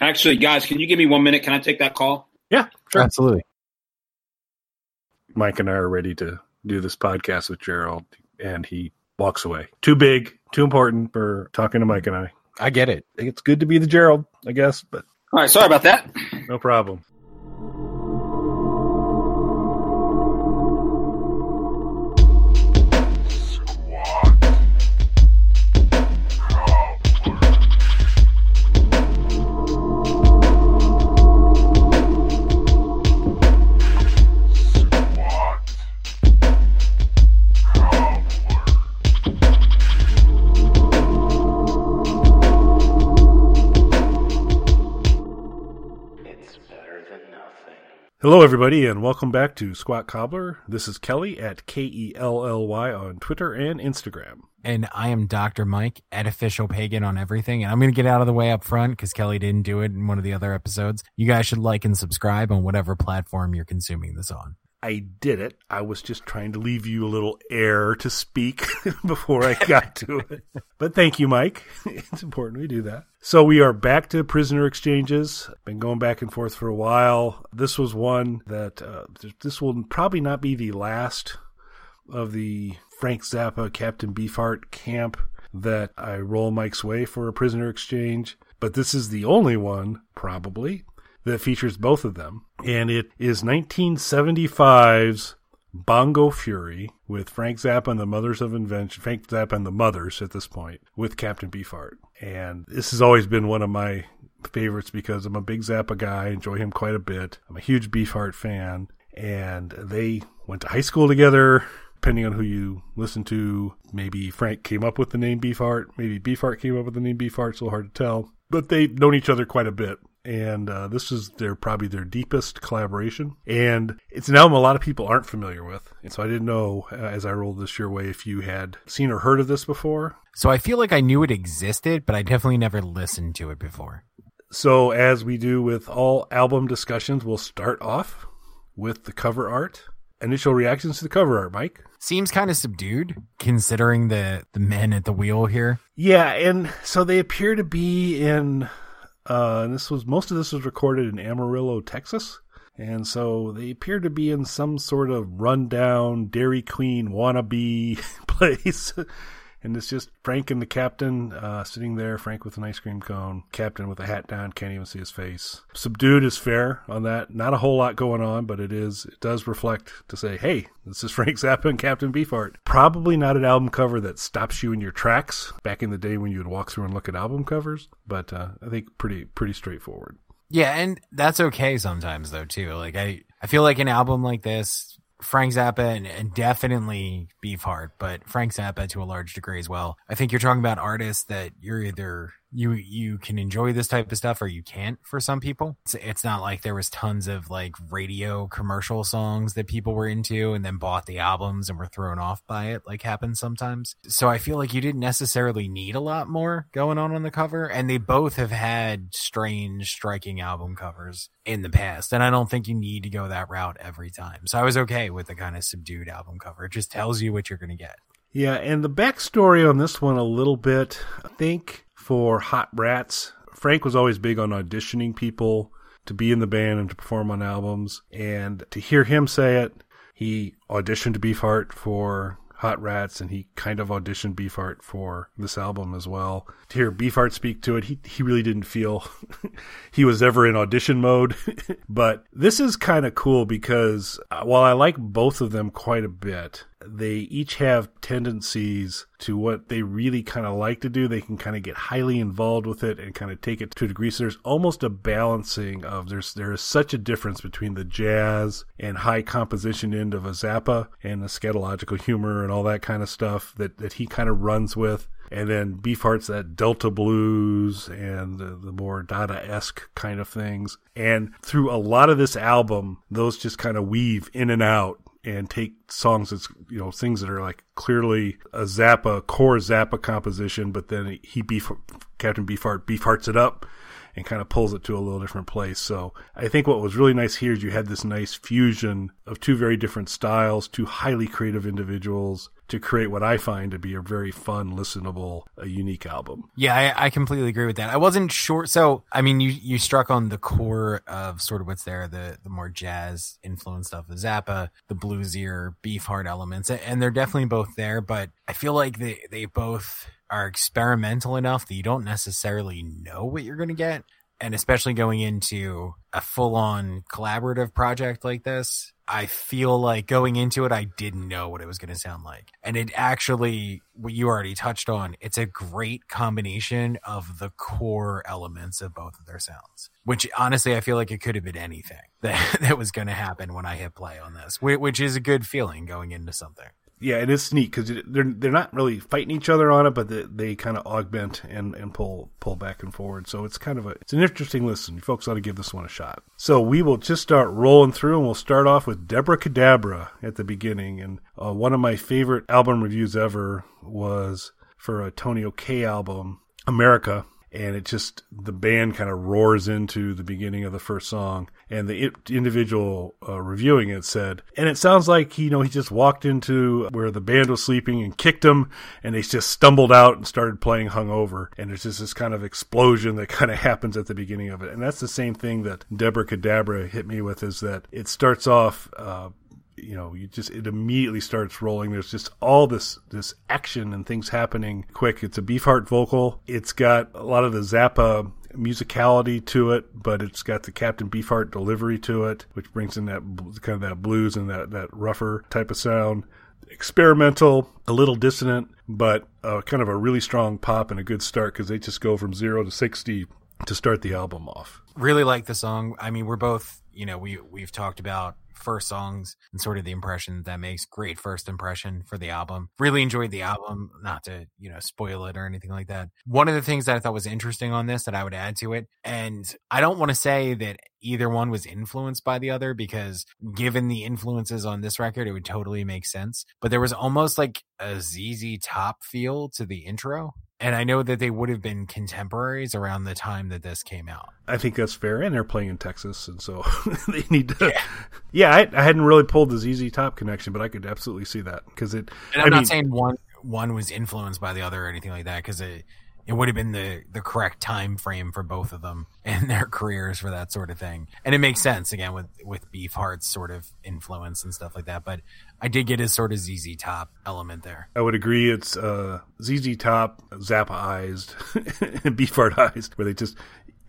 Actually, guys, can you give me one minute? Can I take that call? Yeah, sure. Absolutely. Mike and I are ready to do this podcast with Gerald, and he walks away. Too big, too important for talking to Mike and I. I get it. It's good to be the Gerald, I guess, but All right, sorry about that. no problem. Hello, everybody, and welcome back to Squat Cobbler. This is Kelly at K E L L Y on Twitter and Instagram. And I am Dr. Mike, at official pagan on everything. And I'm going to get out of the way up front because Kelly didn't do it in one of the other episodes. You guys should like and subscribe on whatever platform you're consuming this on. I did it. I was just trying to leave you a little air to speak before I got to it. But thank you, Mike. It's important we do that. So we are back to prisoner exchanges. Been going back and forth for a while. This was one that uh, this will probably not be the last of the Frank Zappa Captain Beefheart camp that I roll Mike's way for a prisoner exchange. But this is the only one, probably, that features both of them. And it is 1975's Bongo Fury with Frank Zappa and the Mothers of Invention, Frank Zappa and the Mothers at this point, with Captain Beefheart. And this has always been one of my favorites because I'm a big Zappa guy, enjoy him quite a bit. I'm a huge Beefheart fan. And they went to high school together. Depending on who you listen to, maybe Frank came up with the name Beefheart, maybe Beefheart came up with the name Beefheart, it's a little hard to tell. But they've known each other quite a bit and uh, this is their probably their deepest collaboration. And it's an album a lot of people aren't familiar with, and so I didn't know uh, as I rolled this your way if you had seen or heard of this before. So I feel like I knew it existed, but I definitely never listened to it before. So as we do with all album discussions, we'll start off with the cover art. Initial reactions to the cover art, Mike. Seems kind of subdued considering the, the men at the wheel here. Yeah, and so they appear to be in uh, and this was most of this was recorded in Amarillo, Texas. And so they appear to be in some sort of rundown Dairy Queen wannabe place. And it's just Frank and the captain uh, sitting there, Frank with an ice cream cone, captain with a hat down, can't even see his face. Subdued is fair on that. Not a whole lot going on, but it is it does reflect to say, hey, this is Frank Zappa and Captain Beefheart. Probably not an album cover that stops you in your tracks back in the day when you would walk through and look at album covers, but uh, I think pretty pretty straightforward. Yeah, and that's okay sometimes though too. Like I, I feel like an album like this, Frank Zappa and, and definitely Beefheart, but Frank Zappa to a large degree as well. I think you're talking about artists that you're either you you can enjoy this type of stuff or you can't for some people. It's, it's not like there was tons of like radio commercial songs that people were into and then bought the albums and were thrown off by it like happens sometimes. So I feel like you didn't necessarily need a lot more going on on the cover and they both have had strange striking album covers in the past and I don't think you need to go that route every time. So I was okay with the kind of subdued album cover. It just tells you what you're going to get. Yeah, and the backstory on this one a little bit. I think for Hot Rats, Frank was always big on auditioning people to be in the band and to perform on albums. And to hear him say it, he auditioned Beefheart for Hot Rats, and he kind of auditioned Beefheart for this album as well. To hear Beefheart speak to it, he he really didn't feel he was ever in audition mode. but this is kind of cool because uh, while I like both of them quite a bit, they each have tendencies to what they really kind of like to do. They can kind of get highly involved with it and kind of take it to a degree. So there's almost a balancing of there's there is such a difference between the jazz and high composition end of a Zappa and the scatological humor and all that kind of stuff that that he kind of runs with. And then Beefheart's that Delta blues and the, the more Dada esque kind of things. And through a lot of this album, those just kind of weave in and out and take songs that's you know things that are like clearly a Zappa core Zappa composition, but then he beef Captain Beefheart beefhearts it up and kind of pulls it to a little different place. So I think what was really nice here is you had this nice fusion of two very different styles, two highly creative individuals to create what I find to be a very fun, listenable, a unique album. Yeah, I, I completely agree with that. I wasn't sure. So, I mean, you, you struck on the core of sort of what's there, the, the more jazz influenced stuff, the Zappa, the bluesier, Beefheart elements, and they're definitely both there, but I feel like they, they both are experimental enough that you don't necessarily know what you're going to get. And especially going into a full on collaborative project like this, I feel like going into it, I didn't know what it was going to sound like. And it actually, what you already touched on, it's a great combination of the core elements of both of their sounds, which honestly, I feel like it could have been anything that, that was going to happen when I hit play on this, which is a good feeling going into something yeah, and it is neat because they're they're not really fighting each other on it, but they, they kind of augment and, and pull pull back and forward. So it's kind of a it's an interesting listen. You folks ought to give this one a shot. So we will just start rolling through, and we'll start off with Debra Kadabra at the beginning. And uh, one of my favorite album reviews ever was for a Tony O'Kay album, America, and it just the band kind of roars into the beginning of the first song and the individual uh, reviewing it said and it sounds like you know he just walked into where the band was sleeping and kicked them and they just stumbled out and started playing hungover and it's just this kind of explosion that kind of happens at the beginning of it and that's the same thing that Debra Kadabra hit me with is that it starts off uh, you know, you just it immediately starts rolling. There's just all this this action and things happening quick. It's a Beefheart vocal. It's got a lot of the Zappa musicality to it, but it's got the Captain Beefheart delivery to it, which brings in that kind of that blues and that that rougher type of sound. Experimental, a little dissonant, but uh, kind of a really strong pop and a good start because they just go from zero to sixty to start the album off. Really like the song. I mean, we're both, you know, we we've talked about first songs and sort of the impression that makes great first impression for the album. Really enjoyed the album, not to, you know, spoil it or anything like that. One of the things that I thought was interesting on this that I would add to it, and I don't want to say that either one was influenced by the other because given the influences on this record, it would totally make sense. But there was almost like a ZZ Top feel to the intro and I know that they would have been contemporaries around the time that this came out. I think that's fair, and they're playing in Texas, and so they need to. Yeah, yeah I, I, hadn't really pulled the ZZ Top connection, but I could absolutely see that because it. And I'm I not mean, saying one one was influenced by the other or anything like that, because it it would have been the the correct time frame for both of them and their careers for that sort of thing. And it makes sense again with with Beefheart's sort of influence and stuff like that. But I did get his sort of ZZ Top element there. I would agree. It's uh, ZZ Top, Zappaized, Beefheartized, where they just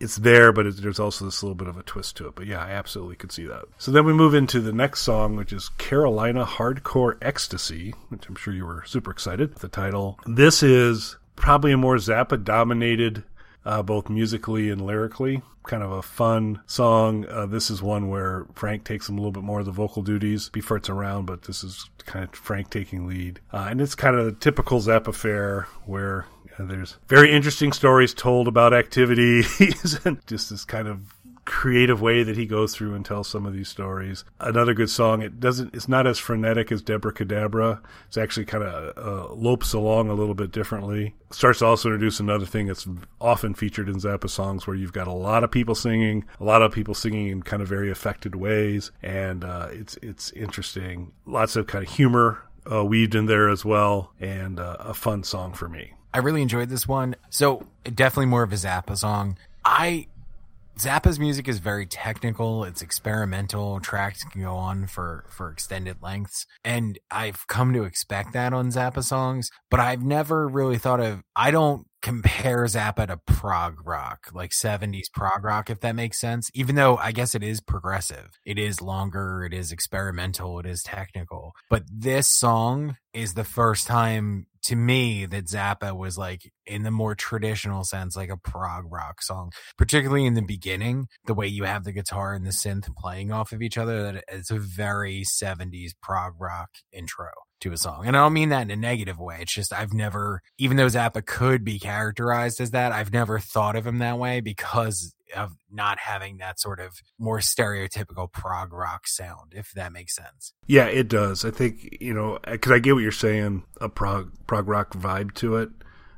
it's there, but it, there's also this little bit of a twist to it. But yeah, I absolutely could see that. So then we move into the next song, which is Carolina Hardcore Ecstasy, which I'm sure you were super excited. With the title. This is probably a more Zappa dominated, uh, both musically and lyrically. Kind of a fun song. Uh, this is one where Frank takes him a little bit more of the vocal duties. Beefheart's around, but this is kind of Frank taking lead. Uh, and it's kind of the typical Zappa affair where there's very interesting stories told about activities and just this kind of creative way that he goes through and tells some of these stories. Another good song. It doesn't. It's not as frenetic as Debra Kadabra. It's actually kind of uh, lopes along a little bit differently. Starts to also introduce another thing that's often featured in Zappa songs, where you've got a lot of people singing, a lot of people singing in kind of very affected ways, and uh, it's it's interesting. Lots of kind of humor uh, weaved in there as well, and uh, a fun song for me. I really enjoyed this one. So definitely more of a Zappa song. I Zappa's music is very technical. It's experimental. Tracks can go on for, for extended lengths. And I've come to expect that on Zappa songs, but I've never really thought of, I don't compare Zappa to prog rock, like 70s prog rock, if that makes sense. Even though I guess it is progressive, it is longer, it is experimental, it is technical. But this song is the first time to me that Zappa was like in the more traditional sense, like a prog rock song, particularly in the beginning, the way you have the guitar and the synth playing off of each other, that it's a very 70s prog rock intro to a song. And I don't mean that in a negative way. It's just I've never, even though Zappa could be characterized as that, I've never thought of him that way because of not having that sort of more stereotypical prog rock sound, if that makes sense. Yeah, it does. I think, you know, because I get what you're saying, a prog, prog rock vibe to it.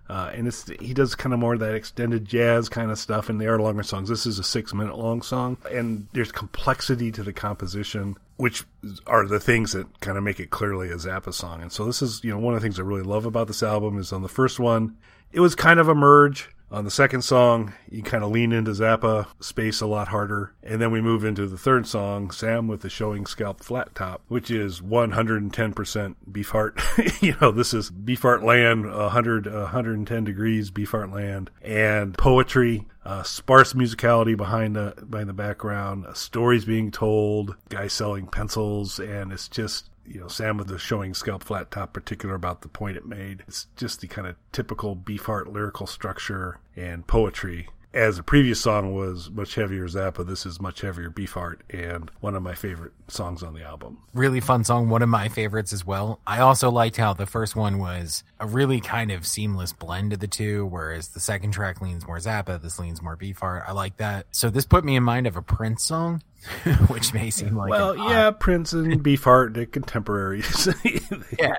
Uh, and it's he does kind of more of that extended jazz kind of stuff, and they are longer songs. This is a six minute long song, and there's complexity to the composition, which are the things that kind of make it clearly a Zappa song. And so this is you know one of the things I really love about this album is on the first one, it was kind of a merge. On the second song, you kind of lean into Zappa space a lot harder. And then we move into the third song, Sam with the Showing Scalp Flat Top, which is 110% Beefheart. you know, this is Beefheart land, 100, 110 degrees Beefheart land, and poetry, uh, sparse musicality behind the behind the background, uh, stories being told, guys selling pencils, and it's just you know, Sam with the showing scalp flat top, particular about the point it made. It's just the kind of typical Beefheart lyrical structure and poetry. As the previous song was much heavier Zappa, this is much heavier Beefheart and one of my favorite songs on the album. Really fun song, one of my favorites as well. I also liked how the first one was a really kind of seamless blend of the two, whereas the second track leans more Zappa, this leans more Beefheart. I like that. So this put me in mind of a Prince song, which may seem like well, yeah, Prince and Beefheart, they're contemporaries. yeah.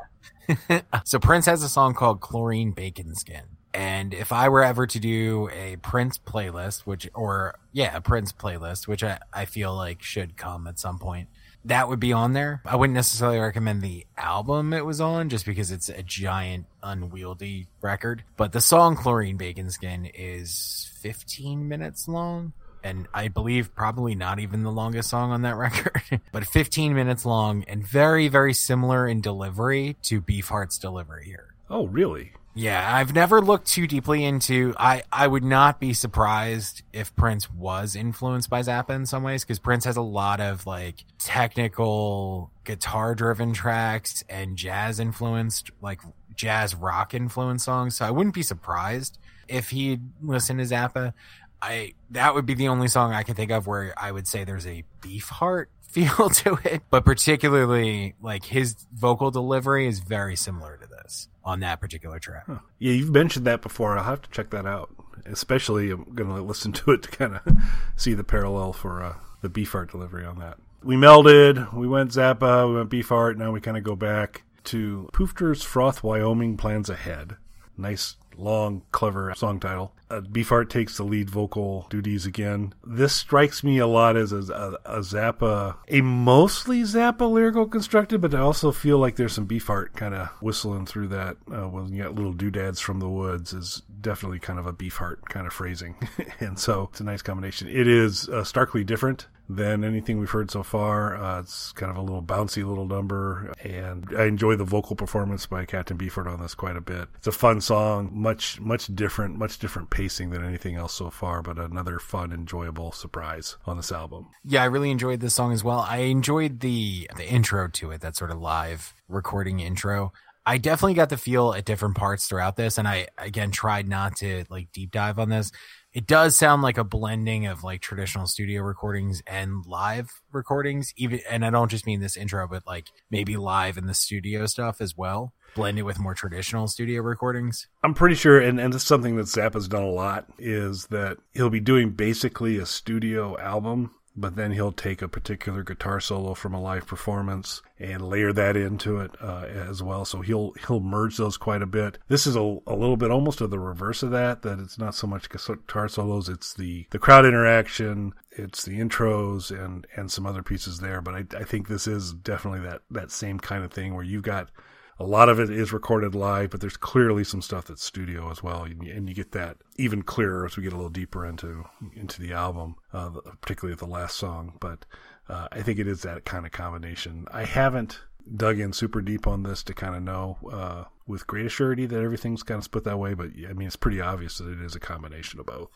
so Prince has a song called Chlorine Bacon Skin. And if I were ever to do a Prince playlist, which, or yeah, a Prince playlist, which I, I feel like should come at some point, that would be on there. I wouldn't necessarily recommend the album it was on just because it's a giant, unwieldy record. But the song Chlorine Bacon Skin is 15 minutes long. And I believe probably not even the longest song on that record, but 15 minutes long and very, very similar in delivery to Beefheart's delivery here. Oh, really? Yeah, I've never looked too deeply into. I I would not be surprised if Prince was influenced by Zappa in some ways because Prince has a lot of like technical guitar driven tracks and jazz influenced like jazz rock influenced songs. So I wouldn't be surprised if he'd listen to Zappa. I that would be the only song I can think of where I would say there's a Beefheart feel to it, but particularly like his vocal delivery is very similar to this on that particular track. Huh. Yeah, you've mentioned that before. I'll have to check that out. Especially, I'm going to listen to it to kind of see the parallel for uh, the Beefheart delivery on that. We melded. We went Zappa. We went Beefheart. Now we kind of go back to Poofter's Froth, Wyoming plans ahead. Nice long, clever song title. Uh, Beefheart takes the lead vocal duties again. This strikes me a lot as a, a, a, Zappa, a mostly Zappa lyrical constructed, but I also feel like there's some Beefheart kind of whistling through that uh, when you got little doodads from the woods is definitely kind of a Beefheart kind of phrasing. and so it's a nice combination. It is uh, starkly different than anything we've heard so far. Uh, it's kind of a little bouncy little number, and I enjoy the vocal performance by Captain Beefheart on this quite a bit. It's a fun song, much much different, much different pacing than anything else so far, but another fun, enjoyable surprise on this album. Yeah, I really enjoyed this song as well. I enjoyed the the intro to it, that sort of live recording intro. I definitely got the feel at different parts throughout this, and I again tried not to like deep dive on this it does sound like a blending of like traditional studio recordings and live recordings even and i don't just mean this intro but like maybe live in the studio stuff as well blend it with more traditional studio recordings. I'm pretty sure and, and this is something that zappa's done a lot is that he'll be doing basically a studio album but then he'll take a particular guitar solo from a live performance and layer that into it uh, as well. So he'll he'll merge those quite a bit. This is a, a little bit almost of the reverse of that. That it's not so much guitar solos; it's the the crowd interaction, it's the intros, and and some other pieces there. But I, I think this is definitely that that same kind of thing where you've got a lot of it is recorded live, but there's clearly some stuff that's studio as well, and you, get that even clearer as we get a little deeper into into the album, uh, particularly the last song. But uh, I think it is that kind of combination. I haven't dug in super deep on this to kind of know uh, with great surety that everything's kind of split that way, but I mean it's pretty obvious that it is a combination of both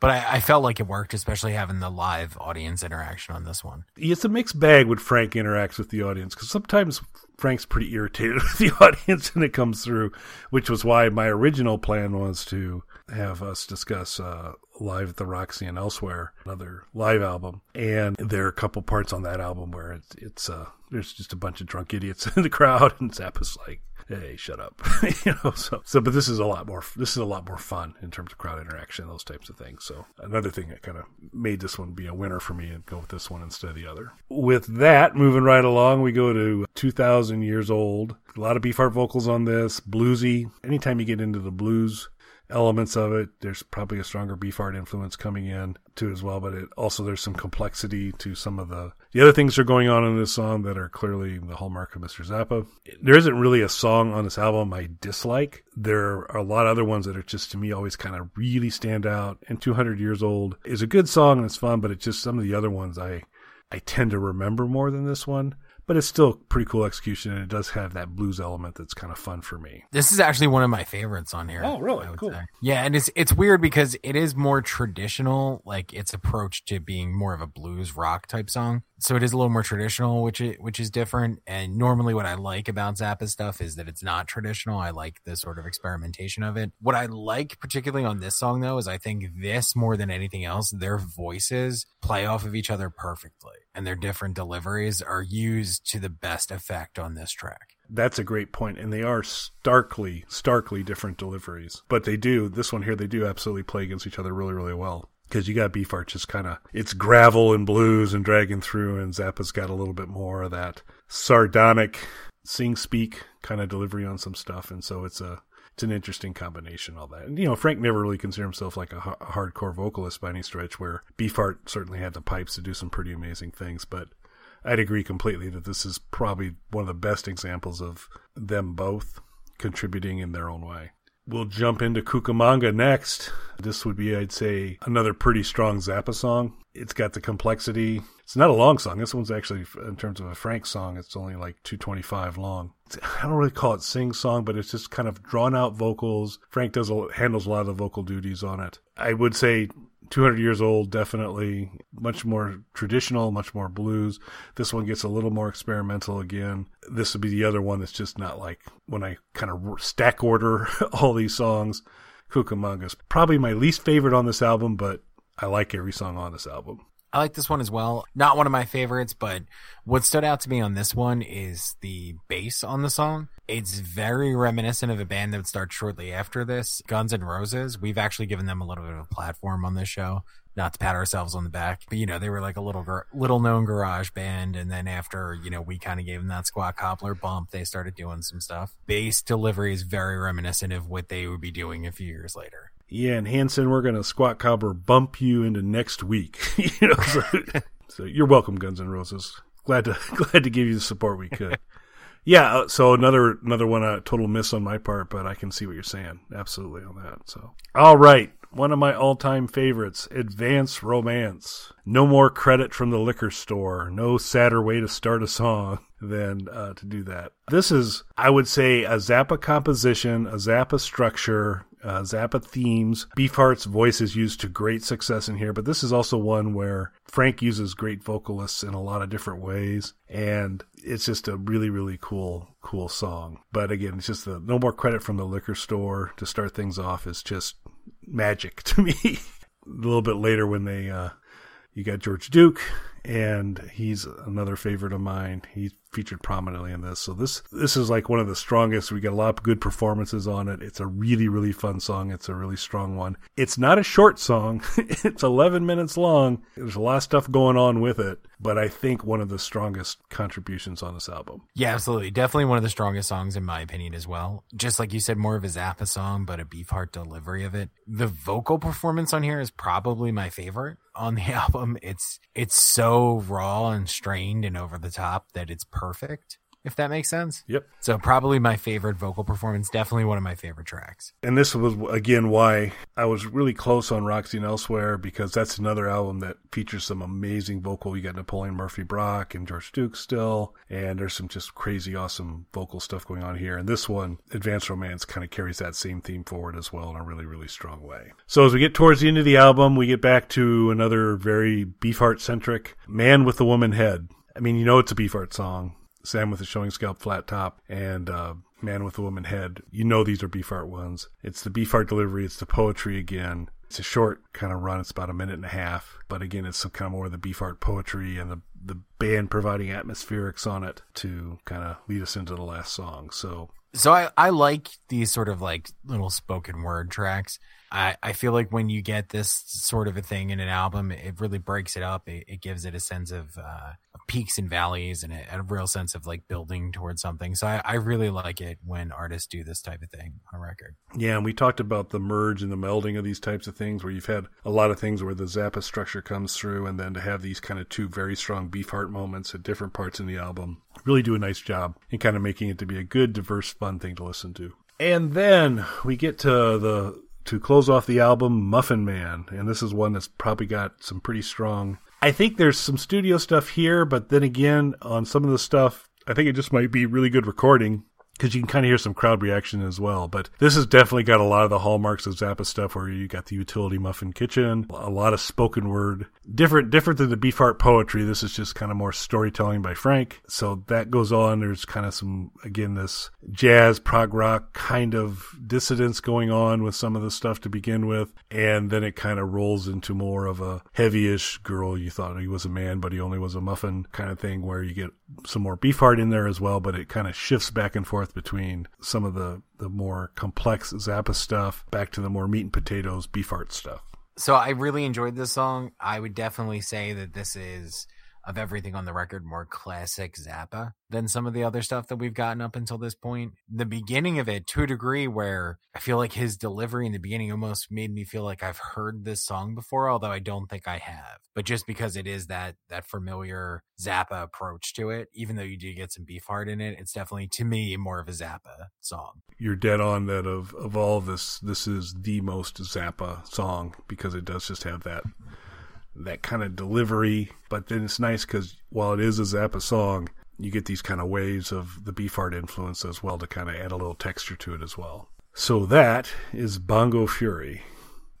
but I, I, felt like it worked, especially having the live audience interaction on this one. It's a mixed bag when Frank interacts with the audience because sometimes Frank's pretty irritated with the audience and it comes through, which was why my original plan was to have us discuss uh, live at the Roxy and elsewhere, another live album, and there are a couple parts on that album where it's it's uh, there's just a bunch of drunk idiots in the crowd, and Zappa's like, hey, shut up. you know, so, so, but this is a lot more, this is a lot more fun in terms of crowd interaction, those types of things. So another thing that kind of made this one be a winner for me and go with this one instead of the other. With that, moving right along, we go to 2000 years old. A lot of Beefheart vocals on this, bluesy. Anytime you get into the blues elements of it. There's probably a stronger Beefheart influence coming in too as well, but it also there's some complexity to some of the the other things that are going on in this song that are clearly the hallmark of Mr. Zappa. There isn't really a song on this album I dislike. There are a lot of other ones that are just to me always kind of really stand out. And 200 Years Old is a good song and it's fun, but it's just some of the other ones I I tend to remember more than this one but it's still pretty cool execution and it does have that blues element that's kind of fun for me. This is actually one of my favorites on here. Oh, really? Cool. say. Yeah, and it's it's weird because it is more traditional, like its approach to being more of a blues rock type song. So it is a little more traditional, which is, which is different. And normally, what I like about Zappa stuff is that it's not traditional. I like the sort of experimentation of it. What I like particularly on this song, though, is I think this more than anything else, their voices play off of each other perfectly, and their different deliveries are used to the best effect on this track. That's a great point, and they are starkly, starkly different deliveries. But they do this one here. They do absolutely play against each other really, really well. Because you got Beefheart just kind of it's gravel and blues and dragging through, and Zappa's got a little bit more of that sardonic sing speak kind of delivery on some stuff, and so it's a it's an interesting combination all that. And you know, Frank never really considered himself like a, hardcore vocalist by any stretch. Where Beefheart certainly had the pipes to do some pretty amazing things, but I'd agree completely that this is probably one of the best examples of them both contributing in their own way. We'll jump into Cucamonga next. This would be, I'd say, another pretty strong Zappa song. It's got the complexity. It's not a long song. This one's actually, in terms of a Frank song, it's only like 225 long. It's- I don't really call it sing song, but it's just kind of drawn out vocals. Frank does a, handles a lot of the vocal duties on it. I would say 200 years old, definitely much more traditional, much more blues. This one gets a little more experimental again. This would be the other one that's just not like when I kind of stack order all these songs. Cucamonga's probably my least favorite on this album, but I like every song on this album. I like this one as well. Not one of my favorites, but what stood out to me on this one is the bass on the song. It's very reminiscent of a band that would start shortly after this, Guns N' Roses. We've actually given them a little bit of a platform on this show. Not to pat ourselves on the back, but you know they were like a little little known garage band, and then after you know we kind of gave them that squat cobbler bump, they started doing some stuff. Bass delivery is very reminiscent of what they would be doing a few years later. Yeah, and Hanson, we're gonna squat cobbler bump you into next week. you know, so, so you're welcome, Guns N' Roses. Glad to glad to give you the support we could. yeah, uh, so another another one a total miss on my part, but I can see what you're saying. Absolutely on that. So all right, one of my all time favorites, Advance Romance. No more credit from the liquor store. No sadder way to start a song than uh, to do that. This is, I would say, a Zappa composition, a Zappa structure, uh, Zappa themes. Beefheart's voice is used to great success in here, but this is also one where Frank uses great vocalists in a lot of different ways, and it's just a really, really cool, cool song. But again, it's just the no more credit from the liquor store to start things off is just magic to me. a little bit later when they, uh, you got George Duke, and he's another favorite of mine. He featured prominently in this. So this this is like one of the strongest. We get a lot of good performances on it. It's a really really fun song. It's a really strong one. It's not a short song. it's 11 minutes long. There's a lot of stuff going on with it, but I think one of the strongest contributions on this album. Yeah, absolutely. Definitely one of the strongest songs in my opinion as well. Just like you said, more of a Zappa song, but a Beefheart delivery of it. The vocal performance on here is probably my favorite on the album. It's it's so raw and strained and over the top that it's. Perfect if that makes sense. Yep. So probably my favorite vocal performance. Definitely one of my favorite tracks. And this was again why I was really close on Roxy and Elsewhere because that's another album that features some amazing vocal. You got Napoleon Murphy Brock and George Duke still, and there's some just crazy awesome vocal stuff going on here. And this one, Advanced Romance, kind of carries that same theme forward as well in a really, really strong way. So as we get towards the end of the album, we get back to another very Beefheart centric Man with the Woman Head. I mean, you know it's a Beefheart song. Sam with the showing scalp flat top and uh, Man with the Woman Head. You know these are Beefheart ones. It's the Beefheart delivery. It's the poetry again. It's a short kind of run. It's about a minute and a half. But again, it's some kind of more of the Beefheart poetry and the, the band providing atmospherics on it to kind of lead us into the last song. So So I, I like these sort of like little spoken word tracks. I, I feel like when you get this sort of a thing in an album, it really breaks it up. It, it gives it a sense of uh, peaks and valleys and a, a real sense of like building towards something. So I, I really like it when artists do this type of thing on a record. Yeah, and we talked about the merge and the melding of these types of things where you've had a lot of things where the Zappa structure comes through and then to have these kind of two very strong Beefheart moments at different parts in the album really do a nice job in kind of making it to be a good, diverse, fun thing to listen to. And then we get to the to close off the album, Muffin Man, and this is one that's probably got some pretty strong. I think there's some studio stuff here, but then again, on some of the stuff, I think it just might be really good recording because you can kind of hear some crowd reaction as well. But this has definitely got a lot of the hallmarks of Zappa stuff, where you got the utility muffin kitchen, a lot of spoken word, different different than the Beefheart poetry. This is just kind of more storytelling by Frank. So that goes on. There's kind of some again this jazz prog rock kind of dissidence going on with some of the stuff to begin with, and then it kind of rolls into more of a heavyish girl. You thought he was a man, but he only was a muffin kind of thing, where you get some more Beefheart in there as well, but it kind of shifts back and forth between some of the, the more complex Zappa stuff back to the more meat and potatoes Beefheart stuff. So I really enjoyed this song. I would definitely say that this is of everything on the record more classic Zappa than some of the other stuff that we've gotten up until this point. The beginning of it, to a degree, where I feel like his delivery in the beginning almost made me feel like I've heard this song before, although I don't think I have. But just because it is that that familiar Zappa approach to it, even though you do get some Beefheart in it, it's definitely to me more of a Zappa song. You're dead on that of of all this. This is the most Zappa song because it does just have that that kind of delivery. But then it's nice because while it is a Zappa song, you get these kind of waves of the Beefheart influence as well to kind of add a little texture to it as well. So that is Bongo Fury.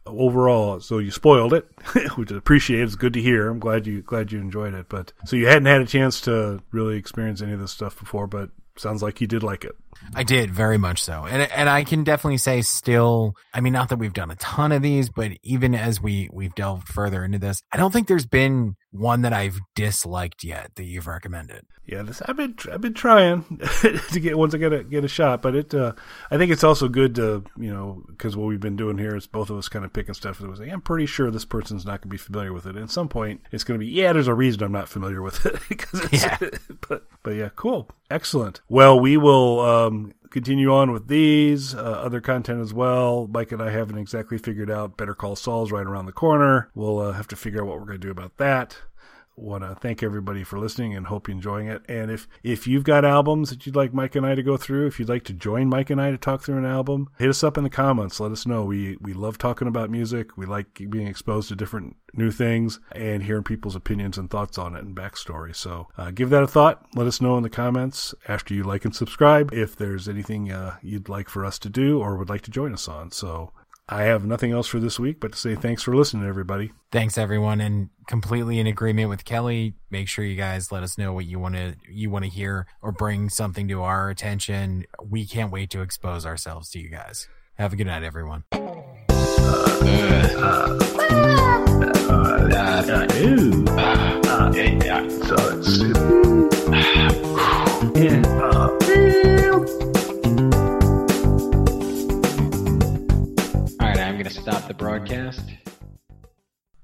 Overall, so you spoiled it, which I appreciate. It's good to hear. I'm glad you glad you enjoyed it. But so you hadn't had a chance to really experience any of this stuff before, but sounds like you did like it. I did very much so. And and I can definitely say still, I mean not that we've done a ton of these, but even as we we've delved further into this, I don't think there's been one that I've disliked yet that you've recommended. Yeah, this I've been I've been trying to get once I get a get a shot, but it uh, I think it's also good to you know because what we've been doing here is both of us kind of picking stuff that was like I'm pretty sure this person's not going to be familiar with it. And at some point, it's going to be yeah, there's a reason I'm not familiar with it because Yeah. but but yeah, cool, excellent. Well, we will um, continue on with these uh, other content as well. Mike and I haven't exactly figured out. Better Call Saul's right around the corner. We'll uh, have to figure out what we're going to do about that want to thank everybody for listening and hope you're enjoying it. And if if you've got albums that you'd like Mike and I to go through, if you'd like to join Mike and I to talk through an album, hit us up in the comments. Let us know. We we love talking about music. We like being exposed to different new things and hearing people's opinions and thoughts on it and backstory. So uh, give that a thought. Let us know in the comments after you like and subscribe if there's anything uh, you'd like for us to do or would like to join us on. So. I have nothing else for this week but to say thanks for listening, everybody. Thanks everyone and completely in agreement with Kelly. Make sure you guys let us know what you want to you want to hear or bring something to our attention. We can't wait to expose ourselves to you guys. Have a good night everyone. All stop the broadcast.